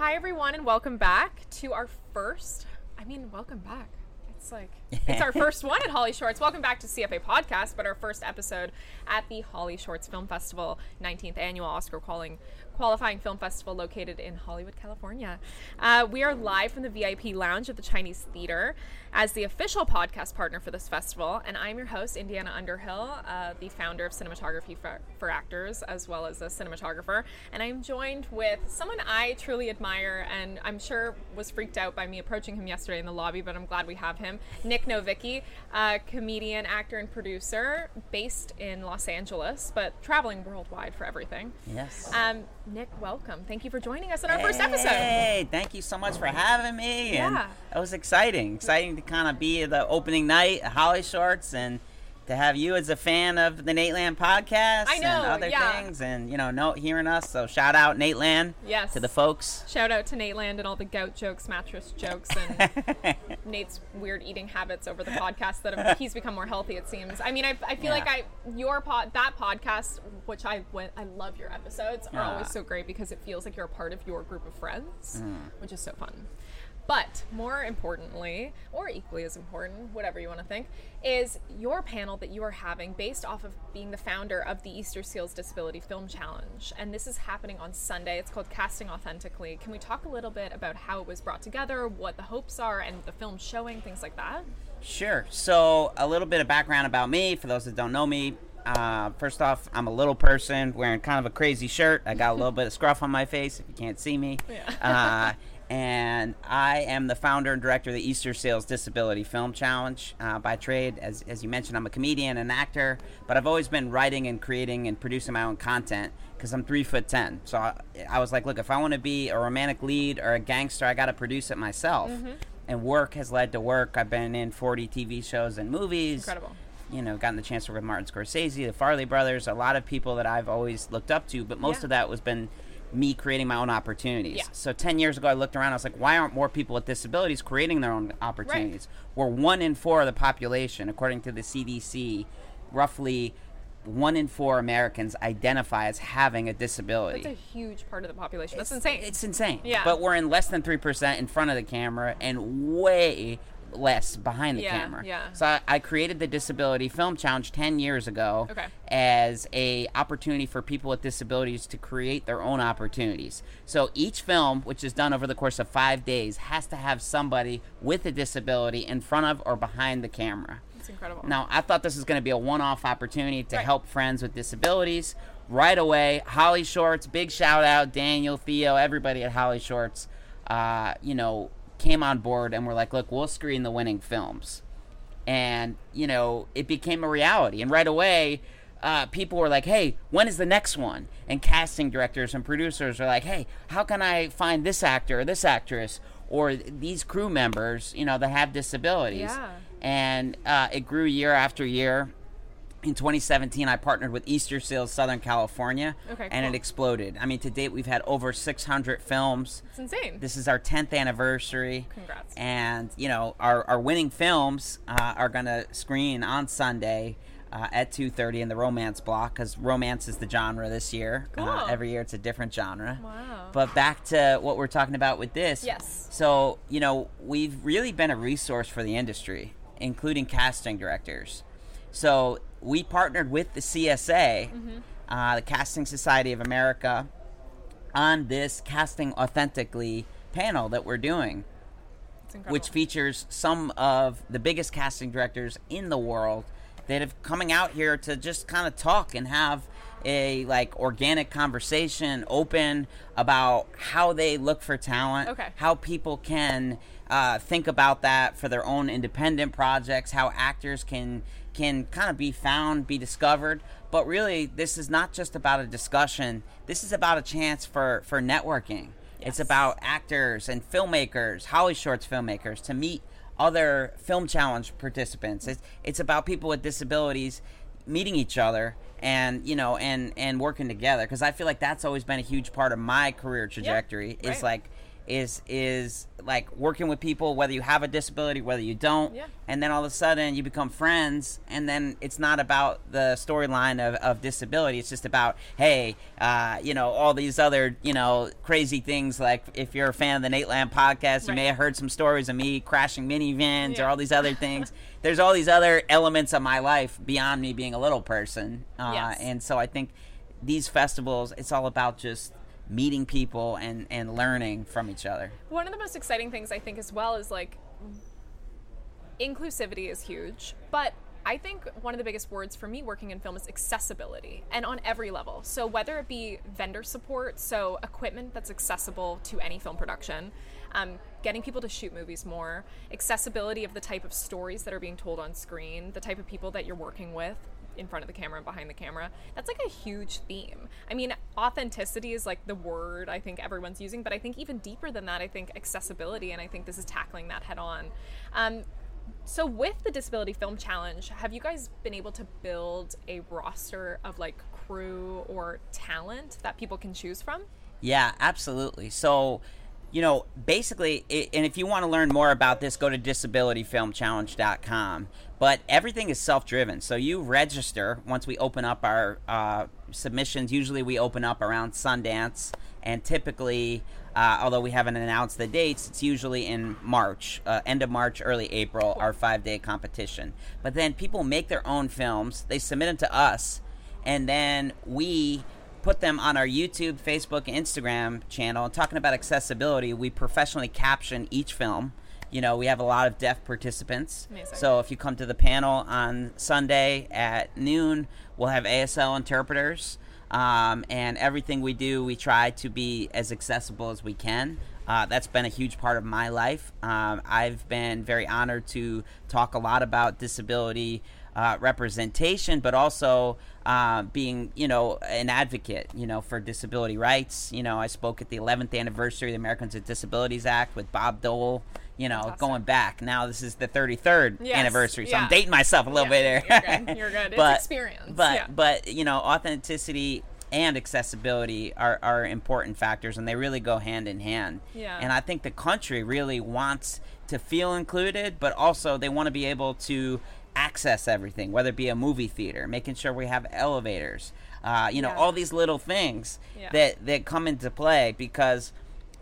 Hi, everyone, and welcome back to our first. I mean, welcome back. It's like it's our first one at Holly Shorts. Welcome back to CFA Podcast, but our first episode at the Holly Shorts Film Festival, 19th annual Oscar calling qualifying film festival located in Hollywood, California. Uh, we are live from the VIP lounge of the Chinese Theater as the official podcast partner for this festival, and I'm your host, Indiana Underhill, uh, the founder of Cinematography for, for Actors, as well as a cinematographer. And I'm joined with someone I truly admire, and I'm sure was freaked out by me approaching him yesterday in the lobby, but I'm glad we have him. Nic Novicki, uh, comedian, actor, and producer, based in Los Angeles, but traveling worldwide for everything. Yes. Um, Nic, welcome. Thank you for joining us on our hey, first episode. Hey, thank you so much for having me. And Yeah. it was exciting. Exciting to kind of be the opening night at Holly Shorts and to have you as a fan of the Nateland podcast know, and other yeah. things and you know know hearing us. So shout out Nateland Yes. to the folks. Shout out to Nateland and all the gout jokes, mattress jokes, and Nate's weird eating habits over the podcast that have, he's become more healthy. It seems. I mean, I, I feel Yeah. like I your pod that podcast, which I went, I love your episodes, are Yeah. always so great because it feels like you're a part of your group of friends, Mm. which is so fun. But more importantly, or equally as important, whatever you want to think, is your panel that you are having based off of being the founder of the Easterseals Disability Film Challenge. And this is happening on Sunday. It's called Casting Authentically. Can we talk a little bit about how it was brought together, what the hopes are, and the film showing, things like that? Sure. So, a little bit of background about me for those that don't know me. Uh, first off, I'm a little person wearing kind of a crazy shirt. I got a little bit of scruff on my face if you can't see me. Yeah. Uh, and I am the founder and director of the Easterseals Disability Film Challenge. Uh, by trade, as, as you mentioned, I'm a comedian and actor, but I've always been writing and creating and producing my own content because I'm three foot ten. So I, I was like, look, if I want to be a romantic lead or a gangster, I got to produce it myself. And work has led to work. I've been in 40 TV shows and movies Incredible. you know, gotten the chance to work with Martin Scorsese, the Farley brothers, a lot of people that I've always looked up to, but most Yeah. of that was been me creating my own opportunities. Yeah. So 10 years ago, I looked around, I was like, why aren't more people with disabilities creating their own opportunities? We're one in four of the population, according to the CDC, roughly one in four Americans identify as having a disability. That's a huge part of the population. That's insane. It's insane. Yeah. But we're in less than 3% in front of the camera and way less behind the Yeah, camera. yeah. So I, I created the Disability Film Challenge 10 years ago Okay. as a opportunity for people with disabilities to create their own opportunities. So each film, which is done over the course of five days, has to have somebody with a disability in front of or behind the camera. It's incredible. Now, I thought this was going to be a one off opportunity to Right. help friends with disabilities. Right away, Holly Shorts, big shout out, Daniel, Theo, everybody at Holly Shorts, uh, you know, came on board and were like, look, we'll screen the winning films. And, you know, it became a reality. And right away, uh, people were like, hey, when is the next one? And casting directors and producers are like, hey, how can I find this actor or this actress or these crew members, you know, that have disabilities? Yeah. and uh, it grew year after year. In 2017, I partnered with Easterseals Southern California, Okay, and cool. it exploded. I mean, to date, we've had over 600 films. it's insane. This is our 10th anniversary. Congrats. And, you know, our, our winning films uh, are going to screen on Sunday uh, at 2.30 in the romance block because romance is the genre this year. Uh, every year it's a different genre. Wow. But back to what we're talking about with this. Yes. So, you know, we've really been a resource for the industry, including casting directors. So, we partnered with the CSA, Mm-hmm. uh, the Casting Society of America, on this Casting Authentically panel that we're doing, which features some of the biggest casting directors in the world that have coming out here to just kind of talk and have a like organic conversation open about how they look for talent Okay. how people can uh, think about that for their own independent projects how actors can can kind of be found be discovered. But really this is not just about a discussion. This is about a chance for for networking. It's about actors and filmmakers holly shorts filmmakers to meet other film challenge participants. It's, it's about people with disabilities meeting each other and you know and and working together. Because i feel like that's always been a huge part of my career trajectory is right. like is is like working with people whether you have a disability whether you don't. Yeah. and then all of a sudden you become friends and then it's not about the storyline of, of disability. It's just about hey uh, you know all these other you know crazy things. Like if you're a fan of the nateland podcast you may have heard some stories of me crashing minivans or all these other things. There's all these other elements of my life beyond me being a little person. Uh, Yes. and so i think these festivals it's all about just meeting people and and learning from each other One of the most exciting things I think as well is like inclusivity is huge, but I think one of the biggest words for me working in film is accessibility and on every level. So whether it be vendor support, so equipment that's accessible to any film production, um, getting people to shoot movies more, accessibility of the type of stories that are being told on screen, the type of people that you're working with in front of the camera and behind the camera. That's like a huge theme. I mean, authenticity is like the word I think everyone's using, but I think even deeper than that, I think accessibility, and I think this is tackling that head on. Um, so with the Disability Film Challenge, have you guys been able to build a roster of like crew or talent that people can choose from? Yeah, absolutely. So, you know, basically, i and if you want to learn more about this, go to disabilityfilmchallenge.com. But everything is self driven. So you register once we open up our uh, submissions. Usually we open up around Sundance, and typically, uh, although we haven't announced the dates, it's usually in March, uh, end of March, early April, our five day competition. But then people make their own films, they submit them to us, and then we put them on our YouTube, Facebook, Instagram channel. And talking about accessibility, we professionally caption each film. You know, we have a lot of deaf participants. Amazing. So if you come to the panel on Sunday at noon, we'll have ASL interpreters. Um, and everything we do, we try to be as accessible as we can. Uh, that's been a huge part of my life. Um, I've been very honored to talk a lot about disability uh, representation, but also uh, being, you know, an advocate, you know, for disability rights. You know, I spoke at the 11th anniversary of the Americans with Disabilities Act with Bob Dole. You know, Fantastic. going back now, this is the 33rd Yes, anniversary, so I'm dating myself a little Yeah, bit there. You're good. You're good. It's but, experience. But yeah. but you know, authenticity and accessibility are, are important factors, and they really go hand in hand. Yeah. And I think the country really wants to feel included, but also they want to be able to access everything, whether it be a movie theater, making sure we have elevators, uh, you know, Yeah. all these little things Yeah. that that come into play because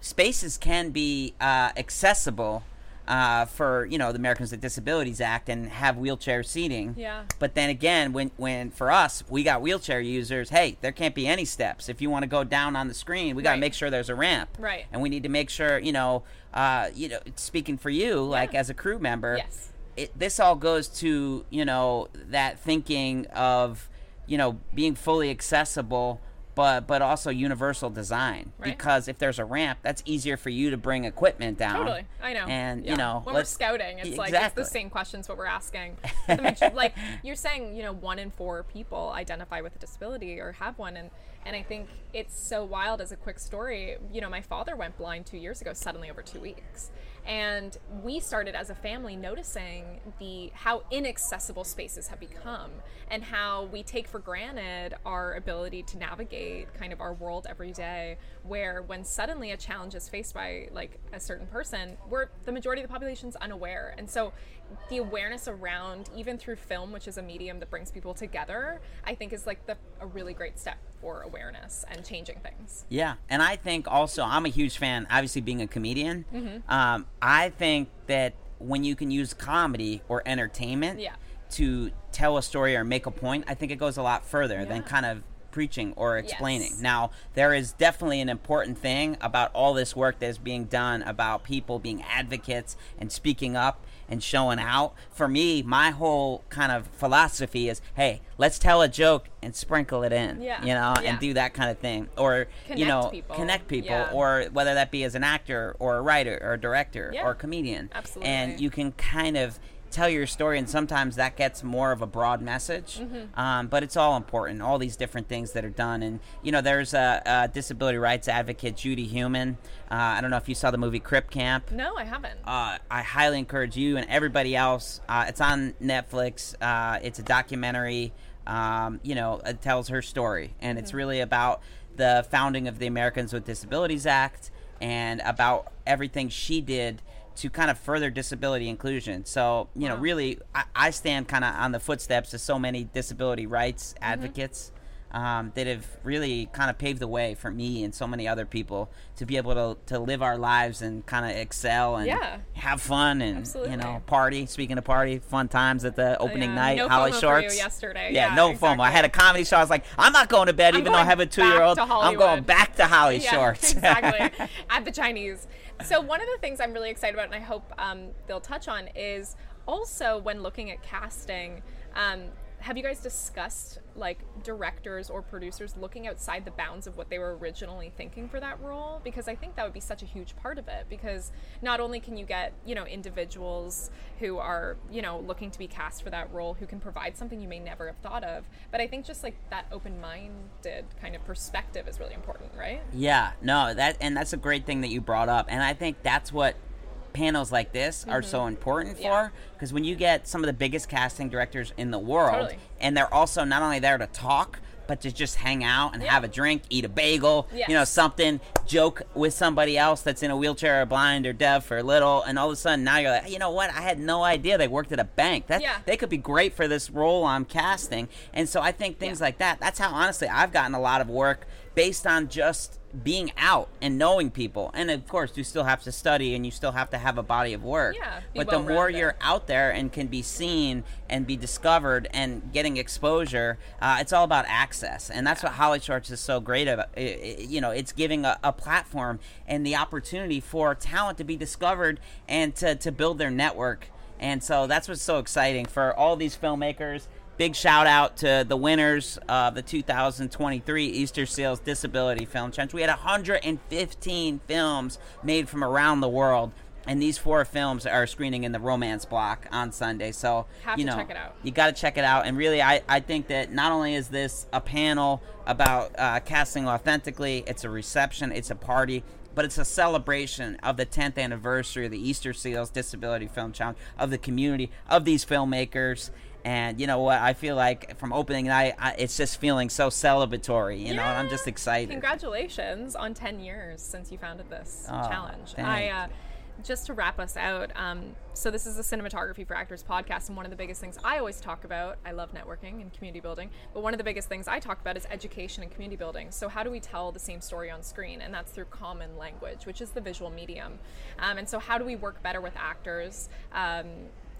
spaces can be uh, accessible uh, for you know the Americans with Disabilities Act and have wheelchair seating. Yeah. But then again, when when for us we got wheelchair users, hey, there can't be any steps. If you want to go down on the screen, we got to Right. make sure there's a ramp. Right. And we need to make sure you know, uh, you know, speaking for you, like as a crew member, Yes. It, this all goes to you know that thinking of you know being fully accessible but but also universal design Right. because if there's a ramp that's easier for you to bring equipment down Totally, I know. and Yeah. you know when we're scouting, it's like it's the same questions what we're asking. But the major- like you're saying, you know, one in four people identify with a disability or have one, and and I think it's so wild. As a quick story, you know, my father went blind two years ago, suddenly over two weeks, and we started as a family noticing the how inaccessible spaces have become, and how we take for granted our ability to navigate kind of our world every day. Where when suddenly a challenge is faced by like a certain person, we're the majority of the population's unaware, and so the awareness around even through film, which is a medium that brings people together, I think is like the a really great step for awareness and changing things. Yeah, and I think also I'm a huge fan. Obviously, being a comedian, Mm-hmm. um, I think that when you can use comedy or entertainment Yeah. to tell a story or make a point, I think it goes a lot further than kind of preaching or explaining. Yes. Now, there is definitely an important thing about all this work that is being done about people being advocates and speaking up and showing out. For me, my whole kind of philosophy is, hey, let's tell a joke and sprinkle it in, Yeah. you know, Yeah. and do that kind of thing, or you know, people. connect people, Yeah. or whether that be as an actor or a writer or a director or a comedian, Absolutely. and you can kind of tell your story, and sometimes that gets more of a broad message, Mm-hmm. um, but it's all important. All these different things that are done, and you know, there's a, a disability rights advocate, Judy Heumann. Uh, I don't know if you saw the movie Crip Camp No, I haven't. uh, I highly encourage you and everybody else. Uh, it's on Netflix. Uh, it's a documentary. Um, you know, it tells her story, and it's really about the founding of the Americans with Disabilities Act and about everything she did to kind of further disability inclusion. So, you know, really, I, I stand kind of on the footsteps of so many disability rights Mm-hmm. advocates um, that have really kind of paved the way for me and so many other people to be able to, to live our lives and kind of excel and Yeah. have fun and, Absolutely. you know, party. Speaking of party, fun times at the opening yeah. night, No Holly Shorts. yesterday. Yeah, Yeah, no FOMO. I had a comedy show. I was like, I'm not going to bed, I'm even though I have a two year old. I'm going back to Holly Shorts. exactly. At the Chinese. So one of the things I'm really excited about, and I hope um, they'll touch on, is also when looking at casting. Um, have you guys discussed like directors or producers looking outside the bounds of what they were originally thinking for that role? Because I think that would be such a huge part of it. Because not only can you get you know individuals who are you know looking to be cast for that role who can provide something you may never have thought of, but I think just like that open-minded kind of perspective is really important, right? Yeah, no, that and that's a great thing that you brought up, and I think that's what panels like this are so important Mm-hmm. Yeah. for because when you get some of the biggest casting directors in the world, Totally. and they're also not only there to talk. But to just hang out and Yeah. have a drink, eat a bagel, you know, something, joke with somebody else that's in a wheelchair or blind or deaf or little, and all of a sudden now you're like, you know what? I had no idea they worked at a bank. That Yeah. they could be great for this role I'm casting. And so I think things Yeah. like that. That's how honestly I've gotten a lot of work based on just being out and knowing people. And of course, you still have to study and you still have to have a body of work. Yeah, but the more you're out there and can be seen and be discovered and getting exposure, uh, it's all about access. And that's what Holly Shorts is so great about. You know, it's giving a, a platform and the opportunity for talent to be discovered and to, to build their network. And so that's what's so exciting for all these filmmakers. Big shout out to the winners of the 2023 Easterseals Disability Film Challenge. We had 115 films made from around the world, and these four films are screening in the romance block on Sunday. So Have you to know, check it out. You got to check it out. And really, I, I think that not only is this a panel about uh, casting authentically, it's a reception, it's a party. But it's a celebration of the 10th anniversary of the Easterseals Disability Film Challenge, of the community, of these filmmakers. And you know what? I feel like from opening night, I, it's just feeling so celebratory. You know, and I'm just excited. Congratulations on 10 years since you founded this Oh, challenge. I uh, just to wrap us out. Um, so this is a Cinematography for Actors podcast, and one of the biggest things I always talk about. I love networking and community building, but one of the biggest things I talk about is education and community building. So how do we tell the same story on screen? And that's through common language, which is the visual medium. Um, and so how do we work better with actors? Um,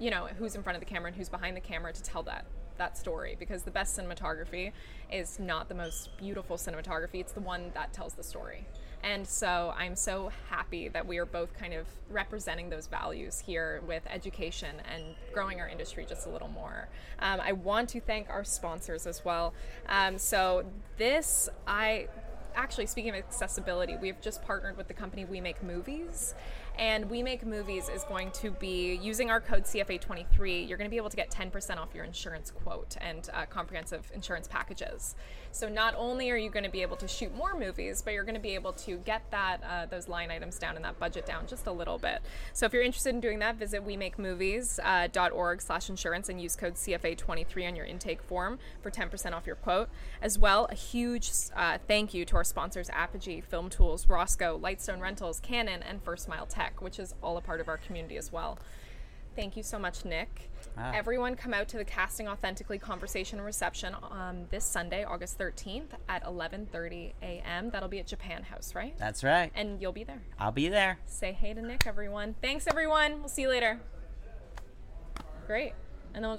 you know, who's in front of the camera and who's behind the camera to tell that that story because the best cinematography is not the most beautiful cinematography it's the one that tells the story. And so i'm so happy that we are both kind of representing those values here with education and growing our industry just a little more. Um, i want to thank our sponsors as well. Um, so this i actually speaking of accessibility we've just partnered with the company we make movies and we make movies is going to be using our code cfa23 you're going to be able to get 10% off your insurance quote and uh, comprehensive insurance packages. So not only are you going to be able to shoot more movies but you're going to be able to get that uh, those line items down and that budget down just a little bit. So if you're interested in doing that visit we make movies.org slash insurance and use code cfa23 on your intake form for 10% off your quote. As well a huge uh, thank you to our sponsors apogee film tools rosco lightstone rentals canon and first mile tech which is all a part of our community as well. Thank you so much nic. Ah. everyone come out to the casting authentically conversation and reception um, this sunday august 13th at 11.30 a.m that'll be at japan house right? That's right. and you'll be there. I'll be there. say hey to nic everyone. Thanks everyone. We'll see you later. Great. And then we'll